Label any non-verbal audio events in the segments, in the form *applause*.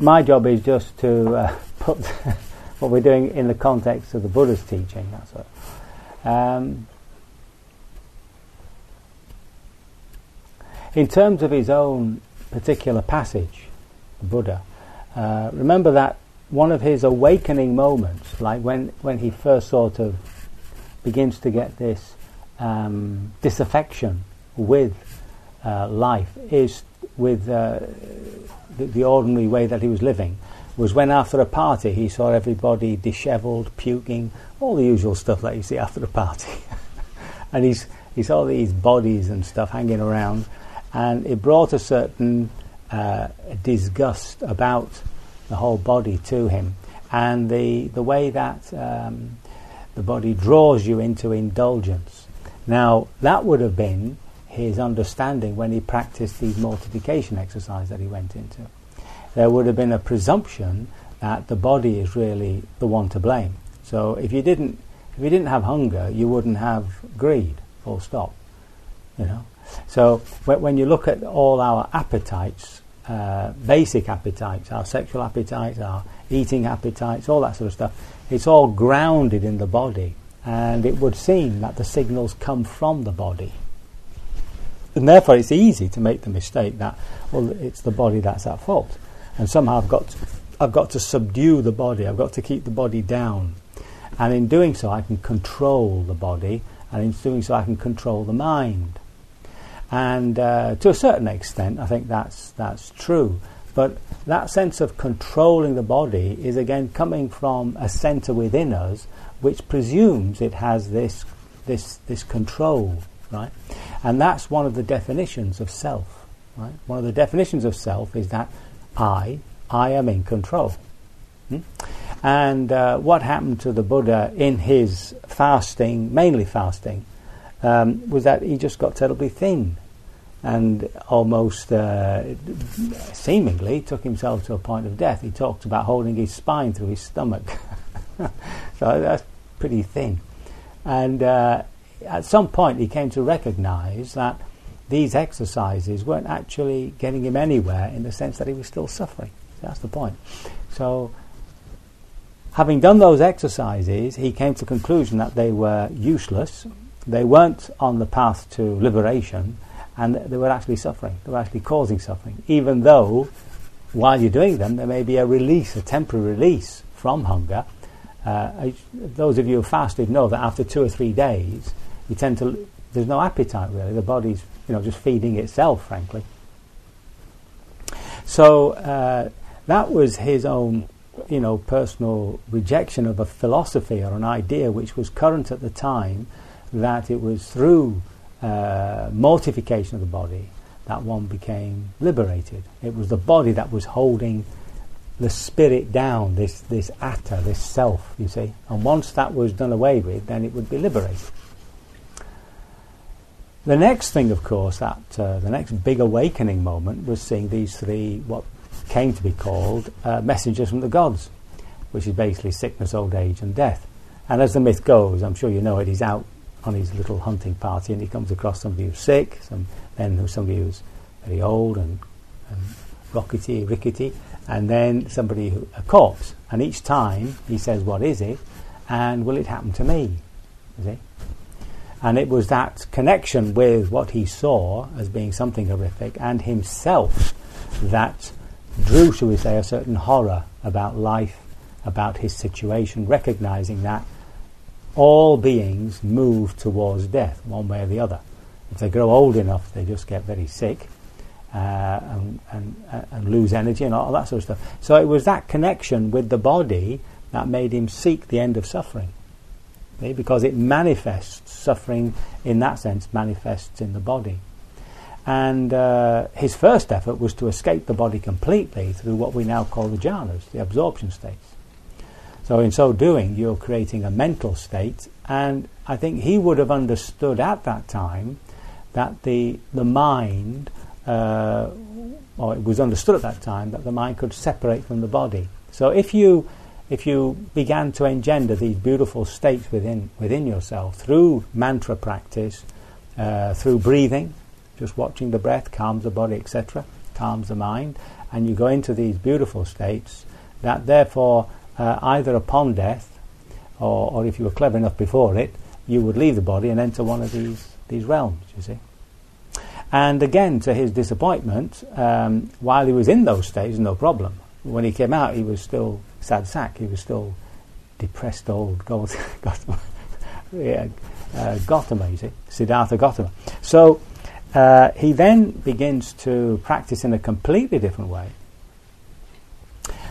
my job is just to uh, *laughs* put *laughs* what we're doing in the context of the Buddha's teaching. That's it. Um, in terms of his own particular passage, the Buddha, uh, remember that one of his awakening moments, like when, when he first sort of begins to get this um, disaffection with uh, life, is with uh, the, the, ordinary way that he was living, was when after a party he saw everybody dishevelled, puking, all the usual stuff that you see after a party. *laughs* and he's, he saw these bodies and stuff hanging around, and it brought a certain uh, disgust about the whole body to him, and the the way that um, the body draws you into indulgence. Now that would have been his understanding when he practiced the mortification exercise that he went into. There would have been a presumption that the body is really the one to blame. So if you didn't if you didn't have hunger, you wouldn't have greed. Full stop. You know. So when you look at all our appetites, uh, basic appetites, our sexual appetites, our eating appetites, all that sort of stuff, it's all grounded in the body. And it would seem that the signals come from the body. And therefore, it's easy to make the mistake that, well, it's the body that's at fault. And somehow I've got, to, I've got to subdue the body, I've got to keep the body down. And in doing so, I can control the body, and in doing so, I can control the mind. And uh, to a certain extent, I think that's, that's true. But that sense of controlling the body is again coming from a center within us which presumes it has this, this, this control, right? And that's one of the definitions of self, right? One of the definitions of self is that I, I am in control. Hmm? And uh, what happened to the Buddha in his fasting, mainly fasting, um, was that he just got terribly thin and almost uh, seemingly took himself to a point of death. He talked about holding his spine through his stomach. *laughs* so that's pretty thin. And uh, at some point, he came to recognize that these exercises weren't actually getting him anywhere in the sense that he was still suffering. That's the point. So, having done those exercises, he came to the conclusion that they were useless. They weren't on the path to liberation and they were actually suffering. They were actually causing suffering, even though while you're doing them, there may be a release, a temporary release from hunger. Uh, I, those of you who fasted know that after two or three days, you tend to there's no appetite really. The body's you know just feeding itself, frankly. So uh, that was his own you know personal rejection of a philosophy or an idea which was current at the time that it was through uh, mortification of the body that one became liberated. It was the body that was holding the spirit down, this, this atta, this self, you see. And once that was done away with, then it would be liberated. The next thing, of course, that uh, the next big awakening moment was seeing these three, what came to be called uh, messengers from the gods, which is basically sickness, old age, and death. And as the myth goes, I'm sure you know it, he's out on his little hunting party and he comes across somebody who's sick, some, then somebody who's very old and, and rockety, rickety, and then somebody who, a corpse. And each time he says, What is it? And will it happen to me? You see? And it was that connection with what he saw as being something horrific and himself that drew, shall we say, a certain horror about life, about his situation, recognizing that all beings move towards death, one way or the other. If they grow old enough, they just get very sick uh, and, and, uh, and, lose energy and all that sort of stuff. So it was that connection with the body that made him seek the end of suffering. Because it manifests, suffering in that sense manifests in the body. And uh, his first effort was to escape the body completely through what we now call the jhanas, the absorption states. So, in so doing, you're creating a mental state, and I think he would have understood at that time that the, the mind, uh, or it was understood at that time that the mind could separate from the body. So, if you if you began to engender these beautiful states within within yourself through mantra practice, uh, through breathing, just watching the breath calms the body, etc., calms the mind, and you go into these beautiful states that therefore uh, either upon death or, or if you were clever enough before it, you would leave the body and enter one of these, these realms, you see. And again, to his disappointment, um, while he was in those states, no problem. When he came out, he was still sad sack. He was still depressed old Gautama, *laughs* yeah, uh, Gautama, you see, Siddhartha Gautama. So uh, he then begins to practice in a completely different way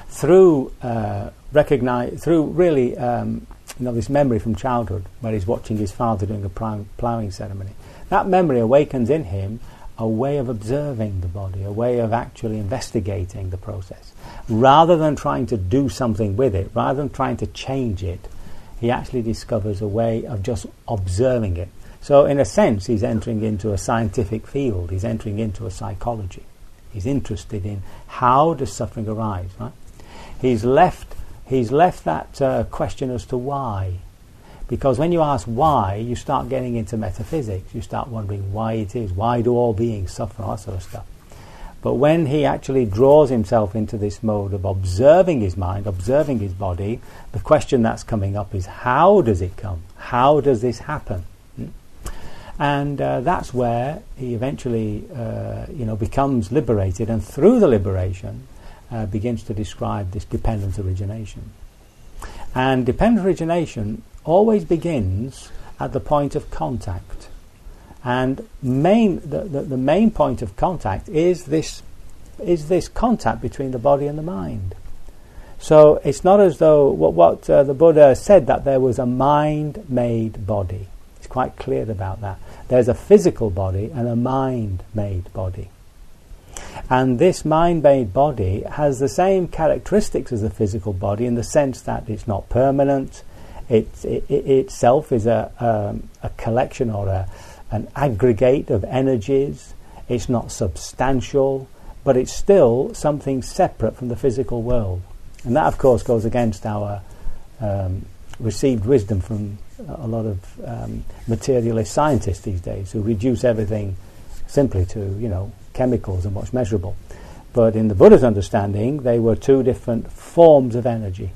through uh, recognize through really um, you know this memory from childhood where he's watching his father doing a ploughing ceremony. That memory awakens in him a way of observing the body, a way of actually investigating the process. Rather than trying to do something with it, rather than trying to change it, he actually discovers a way of just observing it. So, in a sense, he's entering into a scientific field, he's entering into a psychology. He's interested in how does suffering arise, right? He's left, he's left that uh, question as to why. Because when you ask why, you start getting into metaphysics. You start wondering why it is. Why do all beings suffer? All that sort of stuff. But when he actually draws himself into this mode of observing his mind, observing his body, the question that's coming up is how does it come? How does this happen? Hmm? And uh, that's where he eventually, uh, you know, becomes liberated, and through the liberation, uh, begins to describe this dependent origination. And dependent origination always begins at the point of contact. And main, the, the, the, main point of contact is this, is this contact between the body and the mind. So it's not as though what, what uh, the Buddha said that there was a mind made body. It's quite clear about that. There's a physical body and a mind made body. And this mind made body has the same characteristics as the physical body in the sense that it's not permanent, it, it, it itself is a, um, a collection or a, an aggregate of energies, it's not substantial, but it's still something separate from the physical world. And that, of course, goes against our um, received wisdom from a lot of um, materialist scientists these days who reduce everything simply to, you know, chemicals and what's measurable. But in the Buddha's understanding, they were two different forms of energy.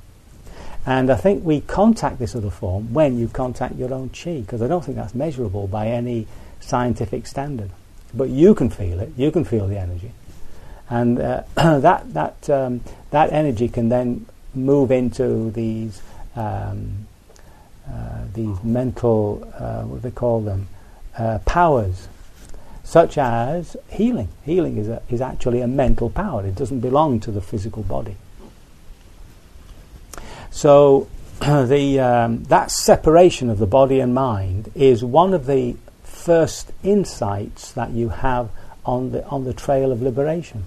And I think we contact this other form when you contact your own chi, because I don't think that's measurable by any scientific standard. But you can feel it, you can feel the energy. And uh, *clears throat* that, that, um, that energy can then move into these, um, uh, these mental, uh, what do they call them, uh, powers such as healing. Healing is, a, is actually a mental power, it doesn't belong to the physical body. So, *clears throat* the, um, that separation of the body and mind is one of the first insights that you have on the, on the trail of liberation.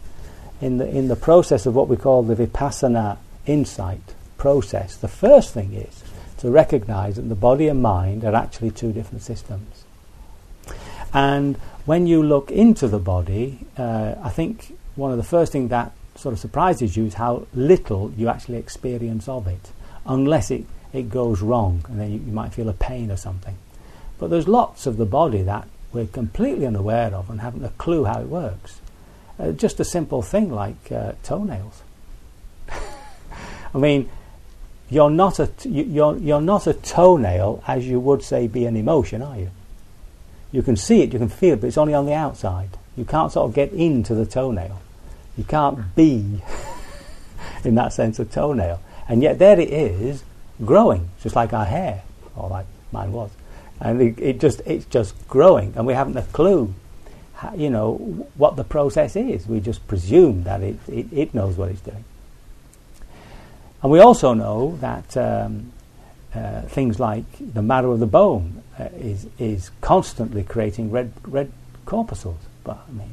In the, in the process of what we call the vipassana insight process, the first thing is to recognize that the body and mind are actually two different systems. And when you look into the body, uh, I think one of the first things that sort of surprises you is how little you actually experience of it, unless it, it goes wrong and then you, you might feel a pain or something. But there's lots of the body that we're completely unaware of and haven't a clue how it works. Uh, just a simple thing like uh, toenails. *laughs* I mean, you're not a t- you're you're not a toenail as you would say be an emotion, are you? You can see it, you can feel it, but it's only on the outside. You can't sort of get into the toenail. You can't be, *laughs* in that sense, a toenail. And yet there it is, growing, just like our hair, or like mine was. And it, it just it's just growing, and we haven't a clue, you know, what the process is. We just presume that it, it, it knows what it's doing. And we also know that um, uh, things like the marrow of the bone uh, is is constantly creating red red corpuscles. But I mean,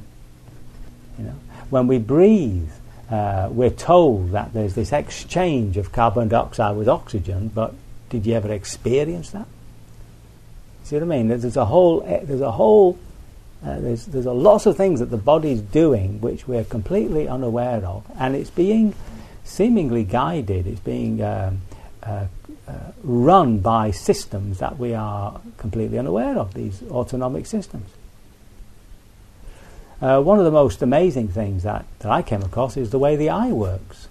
you know, when we breathe, uh, we're told that there's this exchange of carbon dioxide with oxygen. But did you ever experience that? See what I mean? There's, a whole eh, there's a whole uh, there's there's a lots of things that the body's doing which we're completely unaware of, and it's being seemingly guided. It's being um, uh, uh, run by systems that we are completely unaware of, these autonomic systems. Uh, one of the most amazing things that, that I came across is the way the eye works.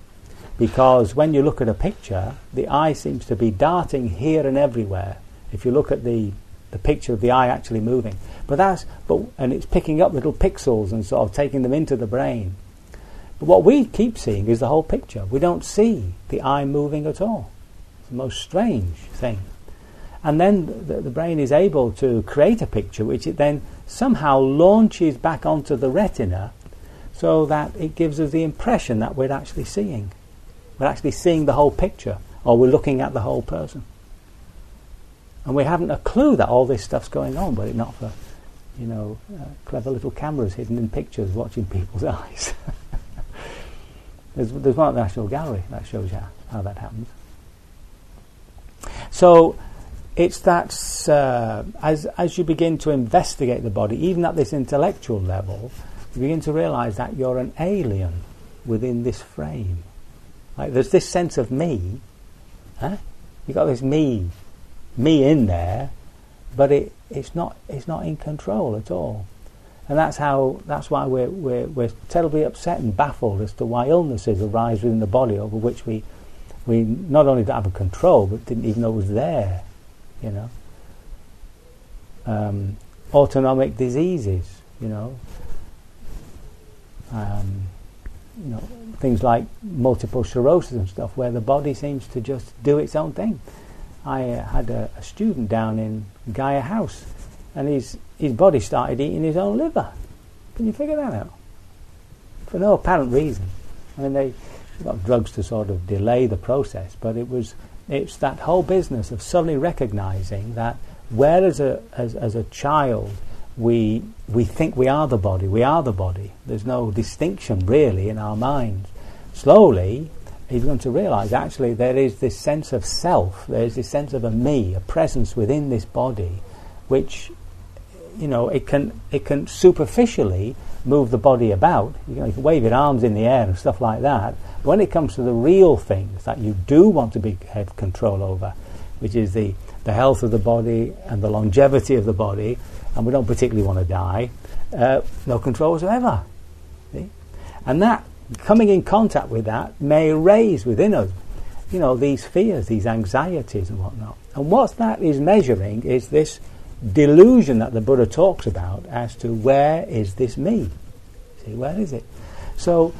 Because when you look at a picture, the eye seems to be darting here and everywhere. If you look at the, the picture of the eye actually moving. But that's, but, and it's picking up little pixels and sort of taking them into the brain. But what we keep seeing is the whole picture. We don't see the eye moving at all. It's the most strange thing. And then the, the brain is able to create a picture which it then somehow launches back onto the retina so that it gives us the impression that we're actually seeing. We're actually seeing the whole picture, or we're looking at the whole person. And we haven't a clue that all this stuff's going on, but it's not for, you know, uh, clever little cameras hidden in pictures watching *laughs* people's eyes. *laughs* there's, there's one at the National Gallery that shows you how, how that happens. So, it's that uh, as, as you begin to investigate the body, even at this intellectual level, you begin to realize that you're an alien within this frame. Like there's this sense of me, huh? you got this me, me in there, but it, it's not it's not in control at all, and that's how that's why we're, we're we're terribly upset and baffled as to why illnesses arise within the body over which we we not only don't have a control but didn't even know was there you know. Um, autonomic diseases, you know. Um, you know, things like multiple sclerosis and stuff, where the body seems to just do its own thing. I uh, had a, a, student down in Gaia House, and his his body started eating his own liver. Can you figure that out? For no apparent reason. I mean, they got drugs to sort of delay the process, but it was it's that whole business of suddenly recognizing that whereas a, as, as a child we, we think we are the body, we are the body, there's no distinction really in our minds. Slowly, he's going to realize actually there is this sense of self, there's this sense of a me, a presence within this body, which you know it can it can superficially move the body about. You, know, you can wave your arms in the air and stuff like that, But when it comes to the real things that you do want to be, have control over, which is the, the health of the body and the longevity of the body, and we don't particularly want to die, uh, no control whatsoever. See? And that, coming in contact with that, may raise within us, you know, these fears, these anxieties and whatnot. And what that is measuring is this delusion that the Buddha talks about as to where is this me? See, where is it? So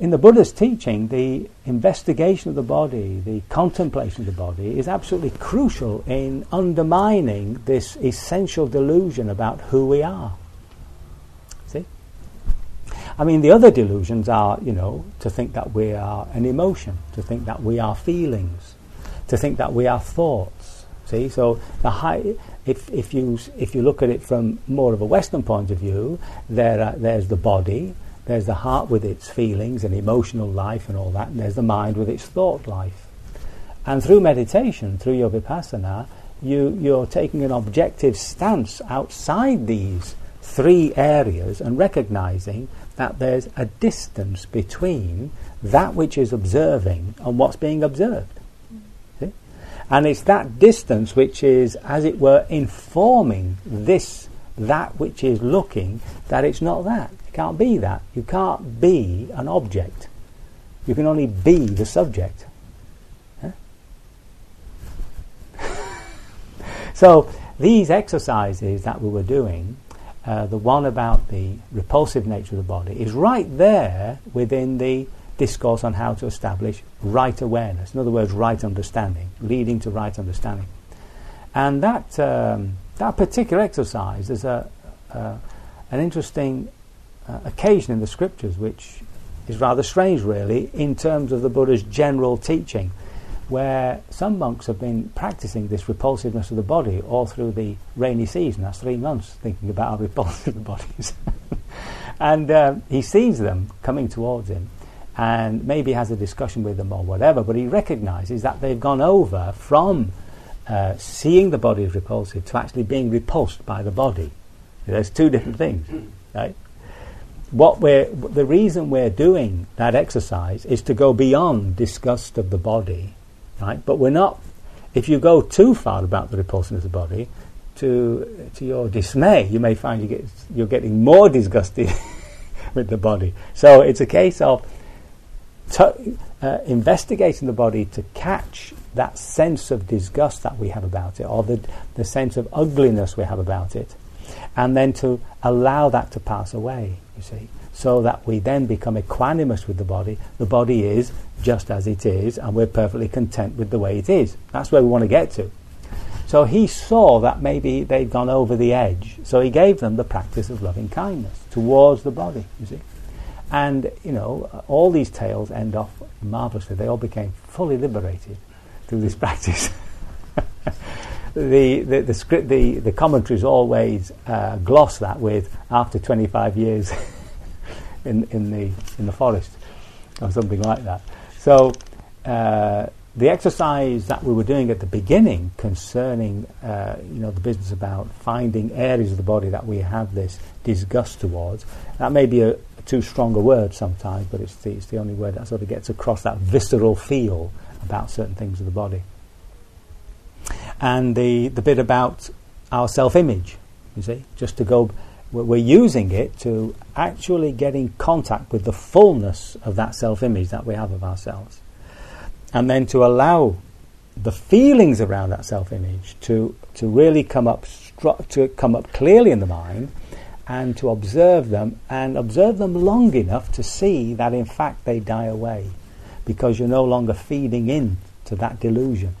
in the Buddha's teaching, the investigation of the body, the contemplation of the body, is absolutely crucial in undermining this essential delusion about who we are. See? I mean, the other delusions are, you know, to think that we are an emotion, to think that we are feelings, to think that we are thoughts. See? So, the high, if, if, you, if you look at it from more of a Western point of view, there, are, there's the body there's the heart with its feelings and emotional life and all that, and there's the mind with its thought life. And through meditation, through your vipassana, you, you're taking an objective stance outside these three areas and recognizing that there's a distance between that which is observing and what's being observed. And it's that distance which is, as it were, informing this, that which is looking, that it's not that It can't be that. You can't be an object. You can only be the subject. *laughs* So these exercises that we were doing, uh, the one about the repulsive nature of the body, is right there within the discourse on how to establish right awareness. In other words, right understanding, leading to right understanding. And that um, that particular exercise is a, uh, an interesting uh, occasion in the scriptures which is rather strange, really, in terms of the Buddha's general teaching, where some monks have been practicing this repulsiveness of the body all through the rainy season. That's three months thinking about how repulsive the body is. *laughs* and uh, he sees them coming towards him and maybe has a discussion with them or whatever, but he recognizes that they've gone over from uh, seeing the body as repulsive to actually being repulsed by the body. There's two different things, right? what we're, the reason we're doing that exercise is to go beyond disgust of the body, right? But we're not, if you go too far about the repulsion of the body, to to your dismay, you may find you get you're getting more disgusted *laughs* with the body. So it's a case of t- uh, investigating the body to catch that sense of disgust that we have about it, or the the sense of ugliness we have about it, and then to allow that to pass away. You see, so that we then become equanimous with the body. The body is just as it is, and we're perfectly content with the way it is. That's where we want to get to. So he saw that maybe they'd gone over the edge. So he gave them the practice of loving kindness towards the body, you see. And, you know, all these tales end off marvelously. They all became fully liberated through this *laughs* practice. the, the, the, script, the, the commentaries always uh, gloss that with after 25 years *laughs* in, in, the, in the forest or something like that. So, uh, the exercise that we were doing at the beginning concerning, uh, you know, the business about finding areas of the body that we have this disgust towards, that may be a, a too strong a word sometimes, but it's the, it's the only word that sort of gets across that visceral feel about certain things of the body. And the, the bit about our self-image, you see, just to go, we're using it to actually get in contact with the fullness of that self-image that we have of ourselves and then to allow the feelings around that self-image to to really come up stru- to come up clearly in the mind and to observe them and observe them long enough to see that in fact they die away because you're no longer feeding in to that delusion.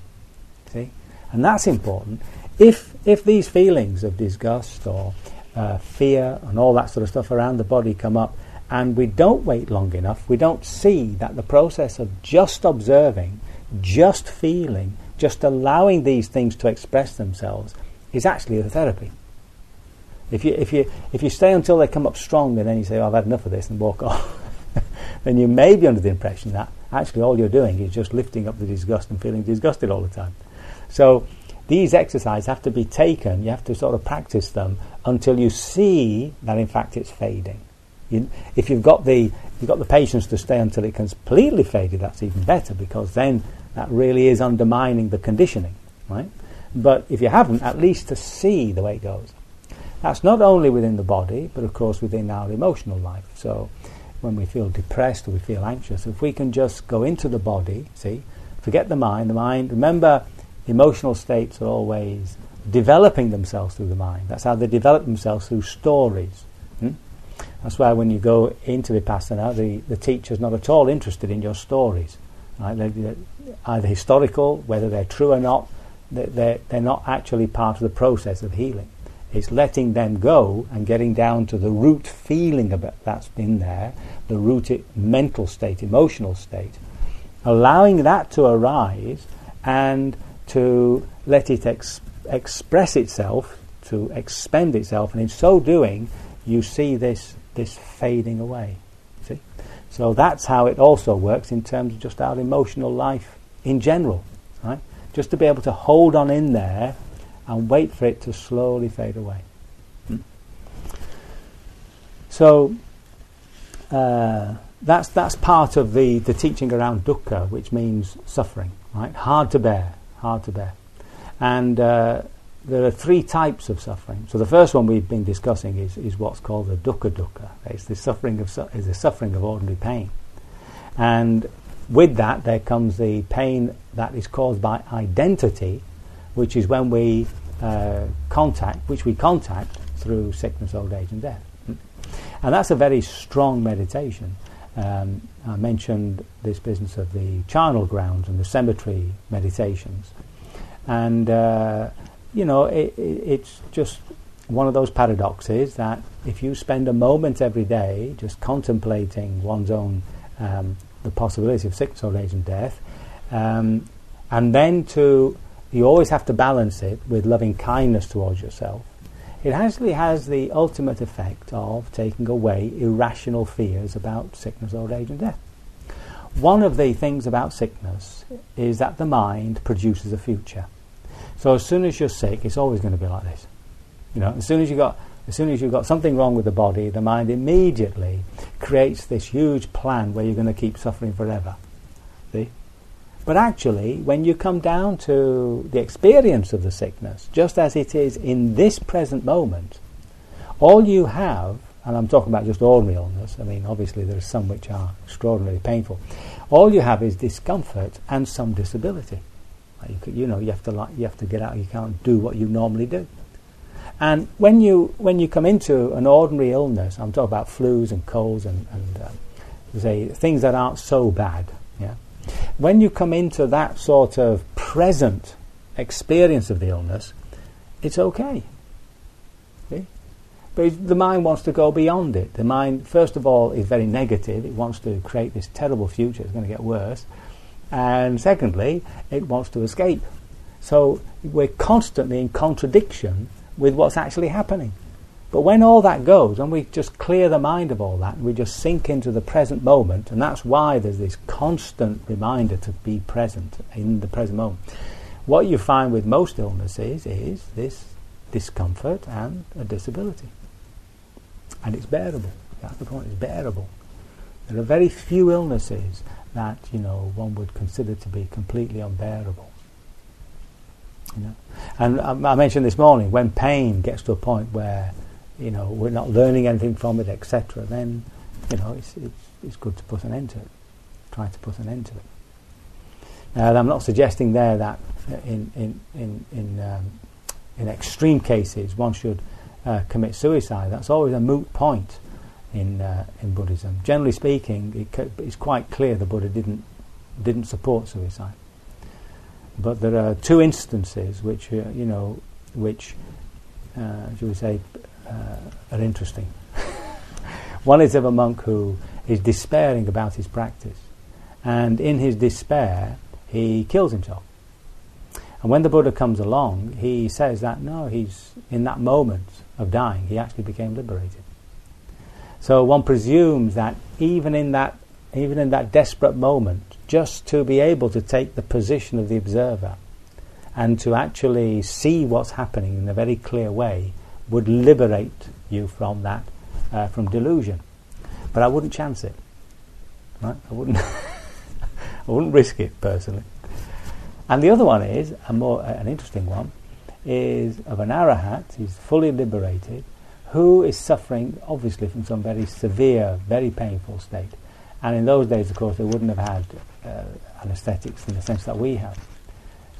See? And that's important. If if these feelings of disgust or uh, fear and all that sort of stuff around the body come up and we don't wait long enough, we don't see that the process of just observing, just feeling, just allowing these things to express themselves is actually a therapy. If you, if you, if you stay until they come up strong and then you say, oh, I've had enough of this and walk *laughs* off, then you may be under the impression that actually all you're doing is just lifting up the disgust and feeling disgusted all the time. So these exercises have to be taken, you have to sort of practice them until you see that in fact it's fading. You, if you've got the you've got the patience to stay until it completely faded, that's even better because then that really is undermining the conditioning, right? But if you haven't, at least to see the way it goes. That's not only within the body, but of course within our emotional life. So when we feel depressed or we feel anxious, if we can just go into the body, see, forget the mind, the mind, remember emotional states are always developing themselves through the mind. That's how they develop themselves through stories. Hmm? That's why when you go into Vipassana, the, the teacher's not at all interested in your stories. Right? They're, they're either historical, whether they're true or not, they're, they're not actually part of the process of healing. It's letting them go and getting down to the root feeling about that's been there, the root mental state, emotional state, allowing that to arise and to let it ex- express itself, to expend itself, and in so doing, you see this this fading away. See? So that's how it also works in terms of just our emotional life in general. Right? Just to be able to hold on in there and wait for it to slowly fade away. Hmm? So uh, that's that's part of the, the teaching around dukkha, which means suffering, right? Hard to bear, hard to bear. And uh, there are three types of suffering. So the first one we've been discussing is, is what's called the dukkha dukkha. It's the suffering of is the suffering of ordinary pain, and with that there comes the pain that is caused by identity, which is when we uh, contact, which we contact through sickness, old age, and death. And that's a very strong meditation. Um, I mentioned this business of the charnel grounds and the cemetery meditations, and uh, you know, it, it, it's just one of those paradoxes that if you spend a moment every day just contemplating one's own um, the possibility of sickness, old age, and death, um, and then to you always have to balance it with loving kindness towards yourself. It actually has the ultimate effect of taking away irrational fears about sickness, old age, and death. One of the things about sickness is that the mind produces a future. So as soon as you're sick, it's always going to be like this. You know, as soon as you got as soon as you've got something wrong with the body, the mind immediately creates this huge plan where you're going to keep suffering forever. But actually, when you come down to the experience of the sickness, just as it is in this present moment, all you have, and I'm talking about just ordinary illness, I mean, obviously there are some which are extraordinarily painful, all you have is discomfort and some disability. You, could, you know, you have to like, you have to get out. You can't do what you normally do. And when you when you come into an ordinary illness, I'm talking about flus and colds and, and uh, say things that aren't so bad. Yeah. When you come into that sort of present experience of the illness, it's okay. See? But the mind wants to go beyond it. The mind, first of all, is very negative. It wants to create this terrible future. It's going to get worse. And secondly, it wants to escape. So we're constantly in contradiction with what's actually happening. But when all that goes, and we just clear the mind of all that, and we just sink into the present moment, and that's why there's this constant reminder to be present in the present moment. What you find with most illnesses is this discomfort and a disability. And it's bearable. That's the point, it's bearable. There are very few illnesses that, you know, one would consider to be completely unbearable. You know? And um, I mentioned this morning, when pain gets to a point where, you know, we're not learning anything from it, etc., then, you know, it's, it's, it's good to put an end to it. Try to put an end to it. Now, I'm not suggesting there that in, in, in, in, um, in extreme cases one should uh, commit suicide. That's always a moot point in, uh, in Buddhism. Generally speaking, it, it's quite clear the Buddha didn't, didn't support suicide. But there are two instances which, uh, you know, which, uh, shall we say, uh, Uh, are interesting. *laughs* One is of a monk who is despairing about his practice, and in his despair, he kills himself. And when the Buddha comes along, he says that no, he's in that moment of dying, he actually became liberated. So one presumes that even in that, even in that desperate moment, just to be able to take the position of the observer and to actually see what's happening in a very clear way would liberate you from that, uh, from delusion. But I wouldn't chance it. Right? I wouldn't. *laughs* I wouldn't risk it personally. And the other one is a more uh, an interesting one is of an arahat. He's fully liberated, who is suffering obviously from some very severe, very painful state. And in those days, of course, they wouldn't have had uh, anesthetics in the sense that we have.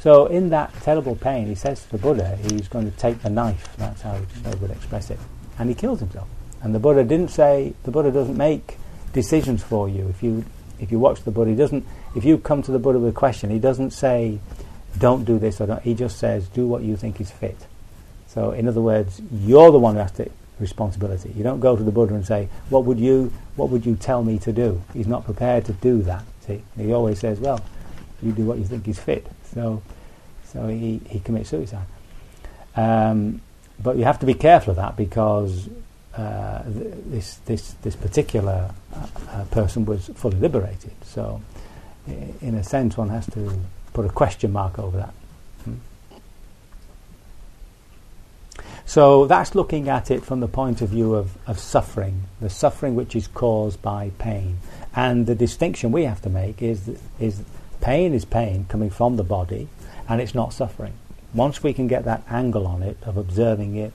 So, in that terrible pain, he says to the Buddha, he's going to take the knife. That's how they would express it. And he kills himself. And the Buddha didn't say, the Buddha doesn't make decisions for you. If you if you watch the Buddha, he doesn't. If you come to the Buddha with a question, he doesn't say, "Don't do this," or don't. He just says, "Do what you think is fit." So, in other words, you're the one who has to responsibility. You don't go to the Buddha and say, "What would you What would you tell me to do?" He's not prepared to do that. See, he always says, "Well, you do what you think is fit." So, so he he commits suicide. Um, but you have to be careful of that because uh, th- this this this particular uh, uh, person was fully liberated. So, in a sense, one has to put a question mark over that. So that's looking at it from the point of view of, of suffering, the suffering which is caused by pain. And the distinction we have to make is, is pain is pain coming from the body and it's not suffering. Once we can get that angle on it of observing it,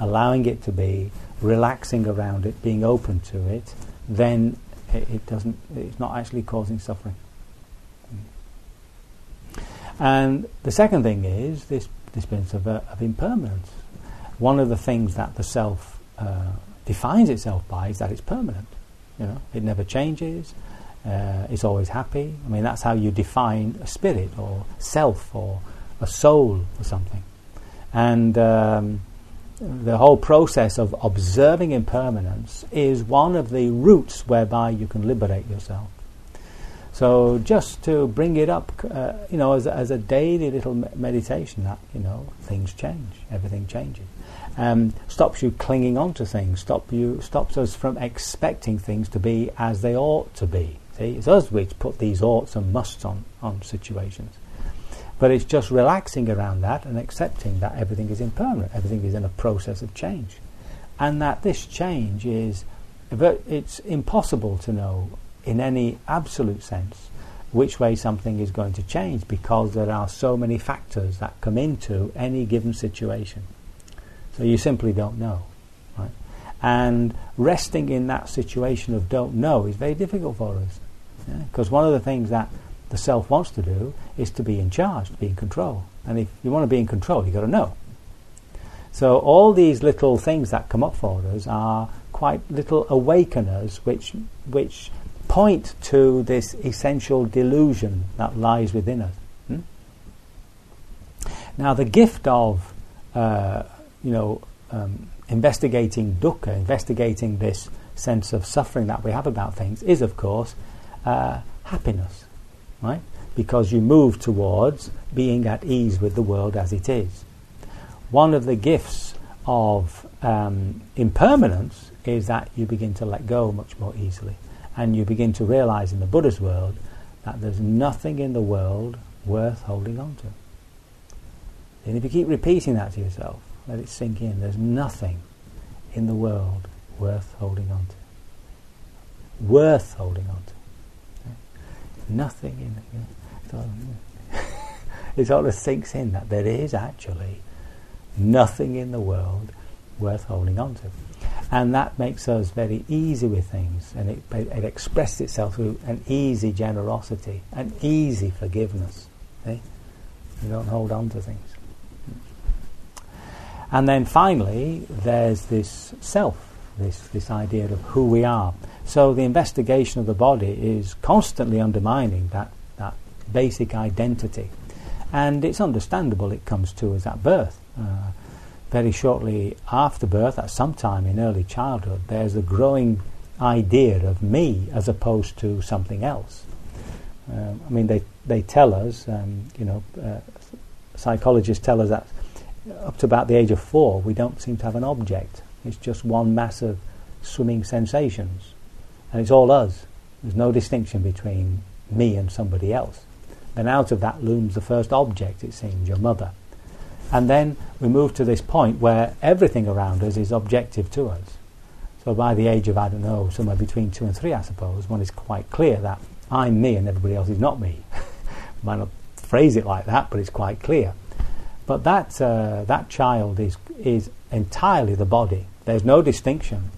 allowing it to be, relaxing around it, being open to it, then it, doesn't, it's not actually causing suffering. And the second thing is this, this sense of, uh, of impermanence one of the things that the self uh, defines itself by is that it's permanent. You know, it never changes. Uh, it's always happy. I mean, that's how you define a spirit or self or a soul or something. And um, the whole process of observing impermanence is one of the routes whereby you can liberate yourself. So just to bring it up, uh, you know, as, as a daily little meditation, that you know things change, everything changes um, stops you clinging on to things, stop you, stops us from expecting things to be as they ought to be. See, it's us which put these oughts and musts on, on situations. But it's just relaxing around that and accepting that everything is impermanent, everything is in a process of change. And that this change is, it's impossible to know in any absolute sense which way something is going to change because there are so many factors that come into any given situation. So you simply don't know. Right? And resting in that situation of don't know is very difficult for us. Because yeah? one of the things that the self wants to do is to be in charge, to be in control. And if you want to be in control, you've got to know. So all these little things that come up for us are quite little awakeners which, which point to this essential delusion that lies within us. Hmm? Now, the gift of, uh, you know, um, investigating dukkha, investigating this sense of suffering that we have about things, is of course uh, happiness, right? Because you move towards being at ease with the world as it is. One of the gifts of um, impermanence is that you begin to let go much more easily and you begin to realize in the Buddha's world that there's nothing in the world worth holding on to. And if you keep repeating that to yourself, let it sink in. There's nothing in the world worth holding on to. Worth holding on to. Nothing in it. It sort of sinks in that there is actually nothing in the world worth holding on to and that makes us very easy with things, and it, it expresses itself through an easy generosity, an easy forgiveness. Eh? You don't hold on to things. And then finally, there's this self, this, this idea of who we are. So the investigation of the body is constantly undermining that, that basic identity. And it's understandable it comes to us at birth. Uh, very shortly after birth, at some time in early childhood, there's a growing idea of me as opposed to something else. Um, I mean, they, they tell us, um, you know, uh, psychologists tell us that up to about the age of four, we don't seem to have an object. It's just one mass of swimming sensations. And it's all us. There's no distinction between me and somebody else. Then out of that looms the first object, it seems, your mother. And then we move to this point where everything around us is objective to us. So by the age of, I don't know, somewhere between two and three, I suppose, one is quite clear that I'm me and everybody else is not me. *laughs* Might not phrase it like that, but it's quite clear. But that, uh, that child is, is entirely the body. There's no distinction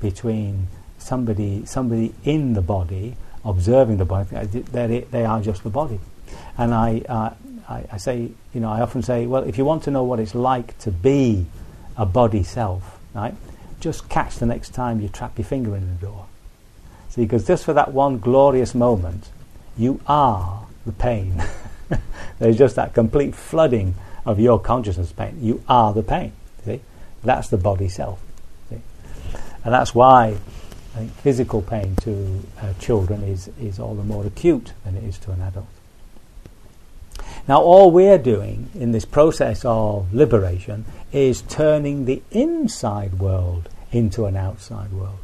between somebody, somebody in the body, observing the body. They, they are just the body. And I, uh, I, I, say, you know, I often say, well, if you want to know what it's like to be a body self, right, just catch the next time you trap your finger in the door. See, because just for that one glorious moment, you are the pain. *laughs* There's just that complete flooding of your consciousness pain. You are the pain. See, that's the body self. And that's why I think physical pain to uh, children is, is all the more acute than it is to an adult. Now, all we're doing in this process of liberation is turning the inside world into an outside world.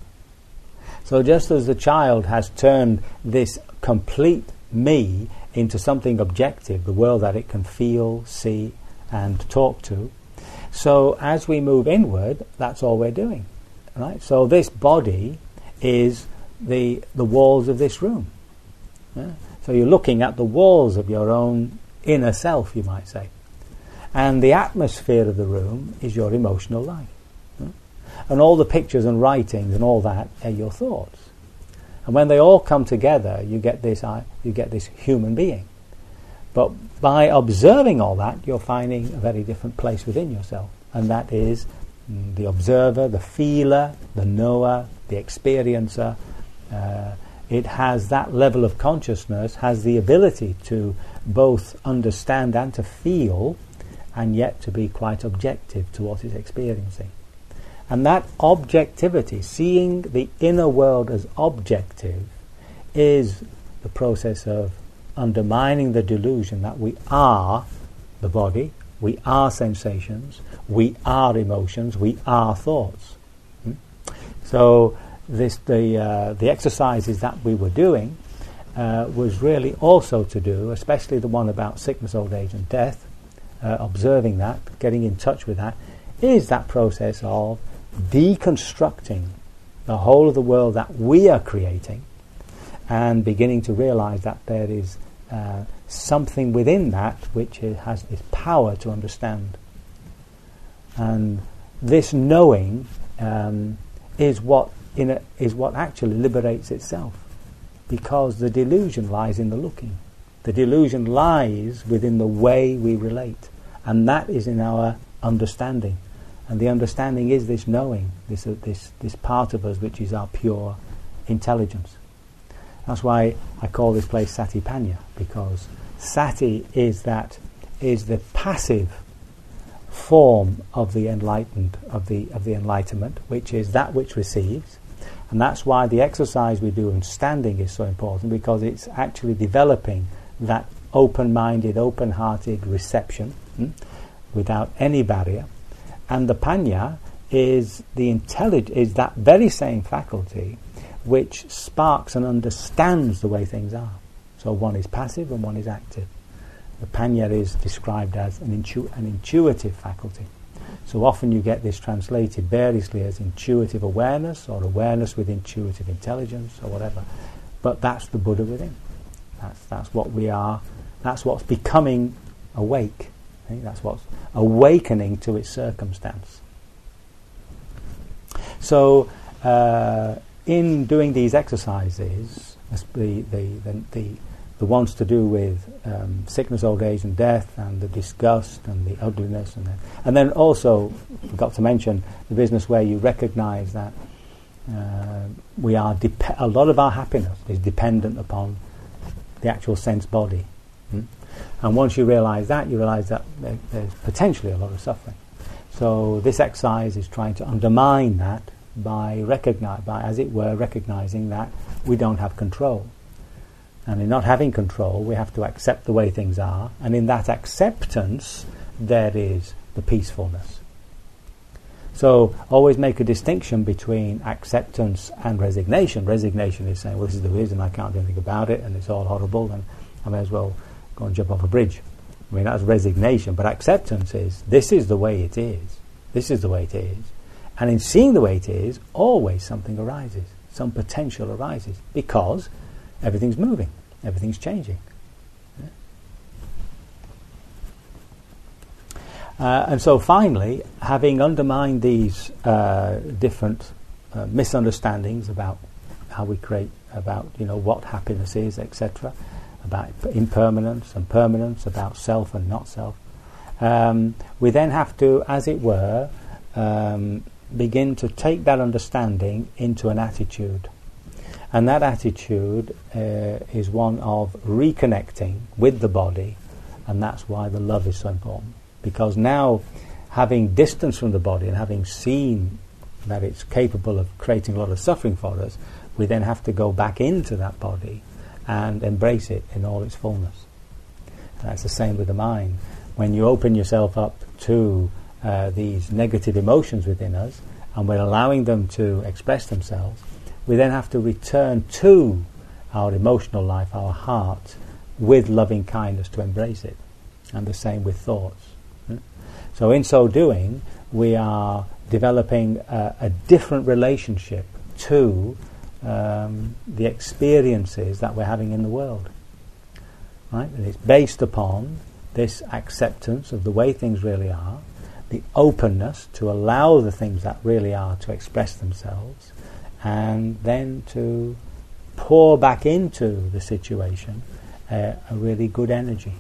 So, just as the child has turned this complete me into something objective, the world that it can feel, see, and talk to, so as we move inward, that's all we're doing. Right? So, this body is the, the walls of this room. Yeah? So, you're looking at the walls of your own inner self, you might say. And the atmosphere of the room is your emotional life. And all the pictures and writings and all that are your thoughts. And when they all come together, you get this, uh, you get this human being. But by observing all that, you're finding a very different place within yourself. And that is the observer, the feeler, the knower, the experiencer. Uh, it has that level of consciousness, has the ability to both understand and to feel, and yet to be quite objective to what it's experiencing. And that objectivity, seeing the inner world as objective, is the process of undermining the delusion that we are the body, we are sensations, we are emotions, we are thoughts. Hmm? So this the uh, the exercises that we were doing uh, was really also to do, especially the one about sickness, old age, and death, uh, observing that, getting in touch with that, is that process of deconstructing the whole of the world that we are creating and beginning to realize that there is uh, something within that which has this power to understand. And this knowing um, is what a, is what actually liberates itself, because the delusion lies in the looking. The delusion lies within the way we relate, and that is in our understanding. And the understanding is this knowing, this, uh, this, this part of us which is our pure intelligence. That's why I call this place Satipanya, because Sati is that is the passive form of the enlightened of the of the enlightenment, which is that which receives, and that's why the exercise we do in standing is so important because it's actually developing that open-minded, open-hearted reception hmm, without any barrier, and the panya is the intellig- is that very same faculty which sparks and understands the way things are. So one is passive and one is active. The panya is described as an, intu- an intuitive faculty. So often you get this translated variously as intuitive awareness or awareness with intuitive intelligence or whatever. But that's the Buddha within. That's, that's what we are. That's what's becoming awake. That's what's awakening to its circumstance. So uh, in doing these exercises, the, the, the, the, the ones to do with um, sickness, old age, and death, and the disgust and the ugliness, and then, and then also forgot to mention the business where you recognise that uh, we are dep- a lot of our happiness is dependent upon the actual sense body, hmm? and once you realise that, you realise that there, there's potentially a lot of suffering. So this exercise is trying to undermine that by recognize, by as it were, recognizing that we don't have control. And in not having control, we have to accept the way things are, and in that acceptance, there is the peacefulness. So always make a distinction between acceptance and resignation. Resignation is saying, well, this is the reason I can't do anything about it, and it's all horrible, and I may as well go and jump off a bridge. I mean, that's resignation. But acceptance is, this is the way it is. This is the way it is. And in seeing the way it is, always something arises, some potential arises, because everything's moving, everything's changing. Uh, and so finally, having undermined these uh, different uh, misunderstandings about how we create, about you know what happiness is, etc., about impermanence and permanence, about self and not self, um, we then have to, as it were, um, begin to take that understanding into an attitude. And that attitude uh, is one of reconnecting with the body, and that's why the love is so important. Because now, having distance from the body and having seen that it's capable of creating a lot of suffering for us, we then have to go back into that body and embrace it in all its fullness. And that's the same with the mind. When you open yourself up to uh, these negative emotions within us and we're allowing them to express themselves, we then have to return to our emotional life, our heart, with loving kindness to embrace it. And the same with thoughts. Hmm? So, in so doing, we are developing a, a different relationship to um, the experiences that we're having in the world. Right? And it's based upon this acceptance of the way things really are, the openness to allow the things that really are to express themselves, and then to pour back into the situation uh, a really good energy.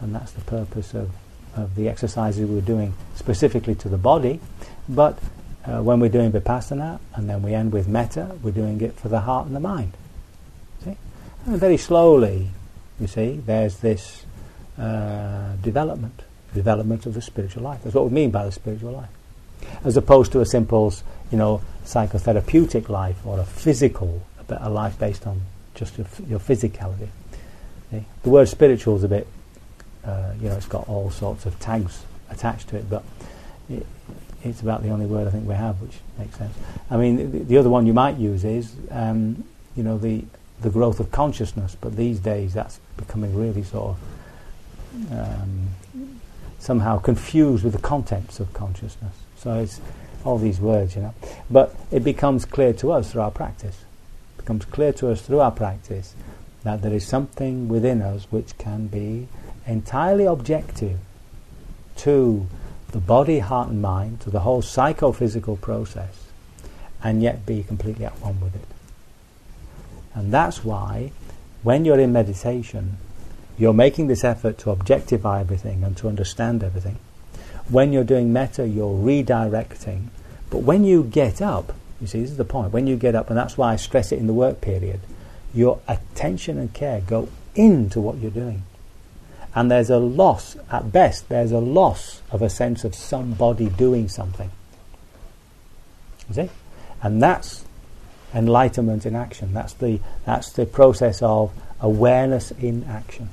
And that's the purpose of, of the exercises we're doing specifically to the body. But uh, when we're doing vipassana and then we end with metta, we're doing it for the heart and the mind. See? And very slowly, you see, there's this uh, development development of the spiritual life. That's what we mean by the spiritual life. As opposed to a simple, you know, psychotherapeutic life or a physical, a life based on just your, your physicality. See? The word spiritual is a bit, uh, you know, it's got all sorts of tags attached to it, but it, it's about the only word I think we have, which makes sense. I mean, the, the other one you might use is, um, you know, the the growth of consciousness, but these days that's becoming really sort of um, somehow confused with the contents of consciousness. So it's all these words, you know. But it becomes clear to us through our practice. becomes clear to us through our practice that there is something within us which can be entirely objective to the body, heart, and mind, to the whole psychophysical process, and yet be completely at one with it. And that's why, when you're in meditation, you're making this effort to objectify everything and to understand everything. When you're doing metta, you're redirecting. But when you get up, you see, this is the point. When you get up, and that's why I stress it in the work period, your attention and care go into what you're doing. And there's a loss, at best, there's a loss of a sense of somebody doing something. You see? And that's enlightenment in action. That's the, that's the process of awareness in action.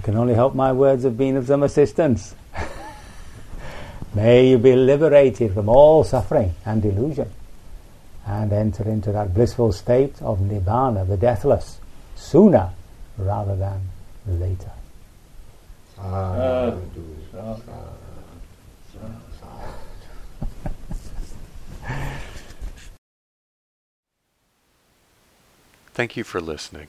I can only hope my words have been of some assistance. *laughs* May you be liberated from all suffering and delusion and enter into that blissful state of Nibbana, the deathless, sooner rather than later. Thank you for listening.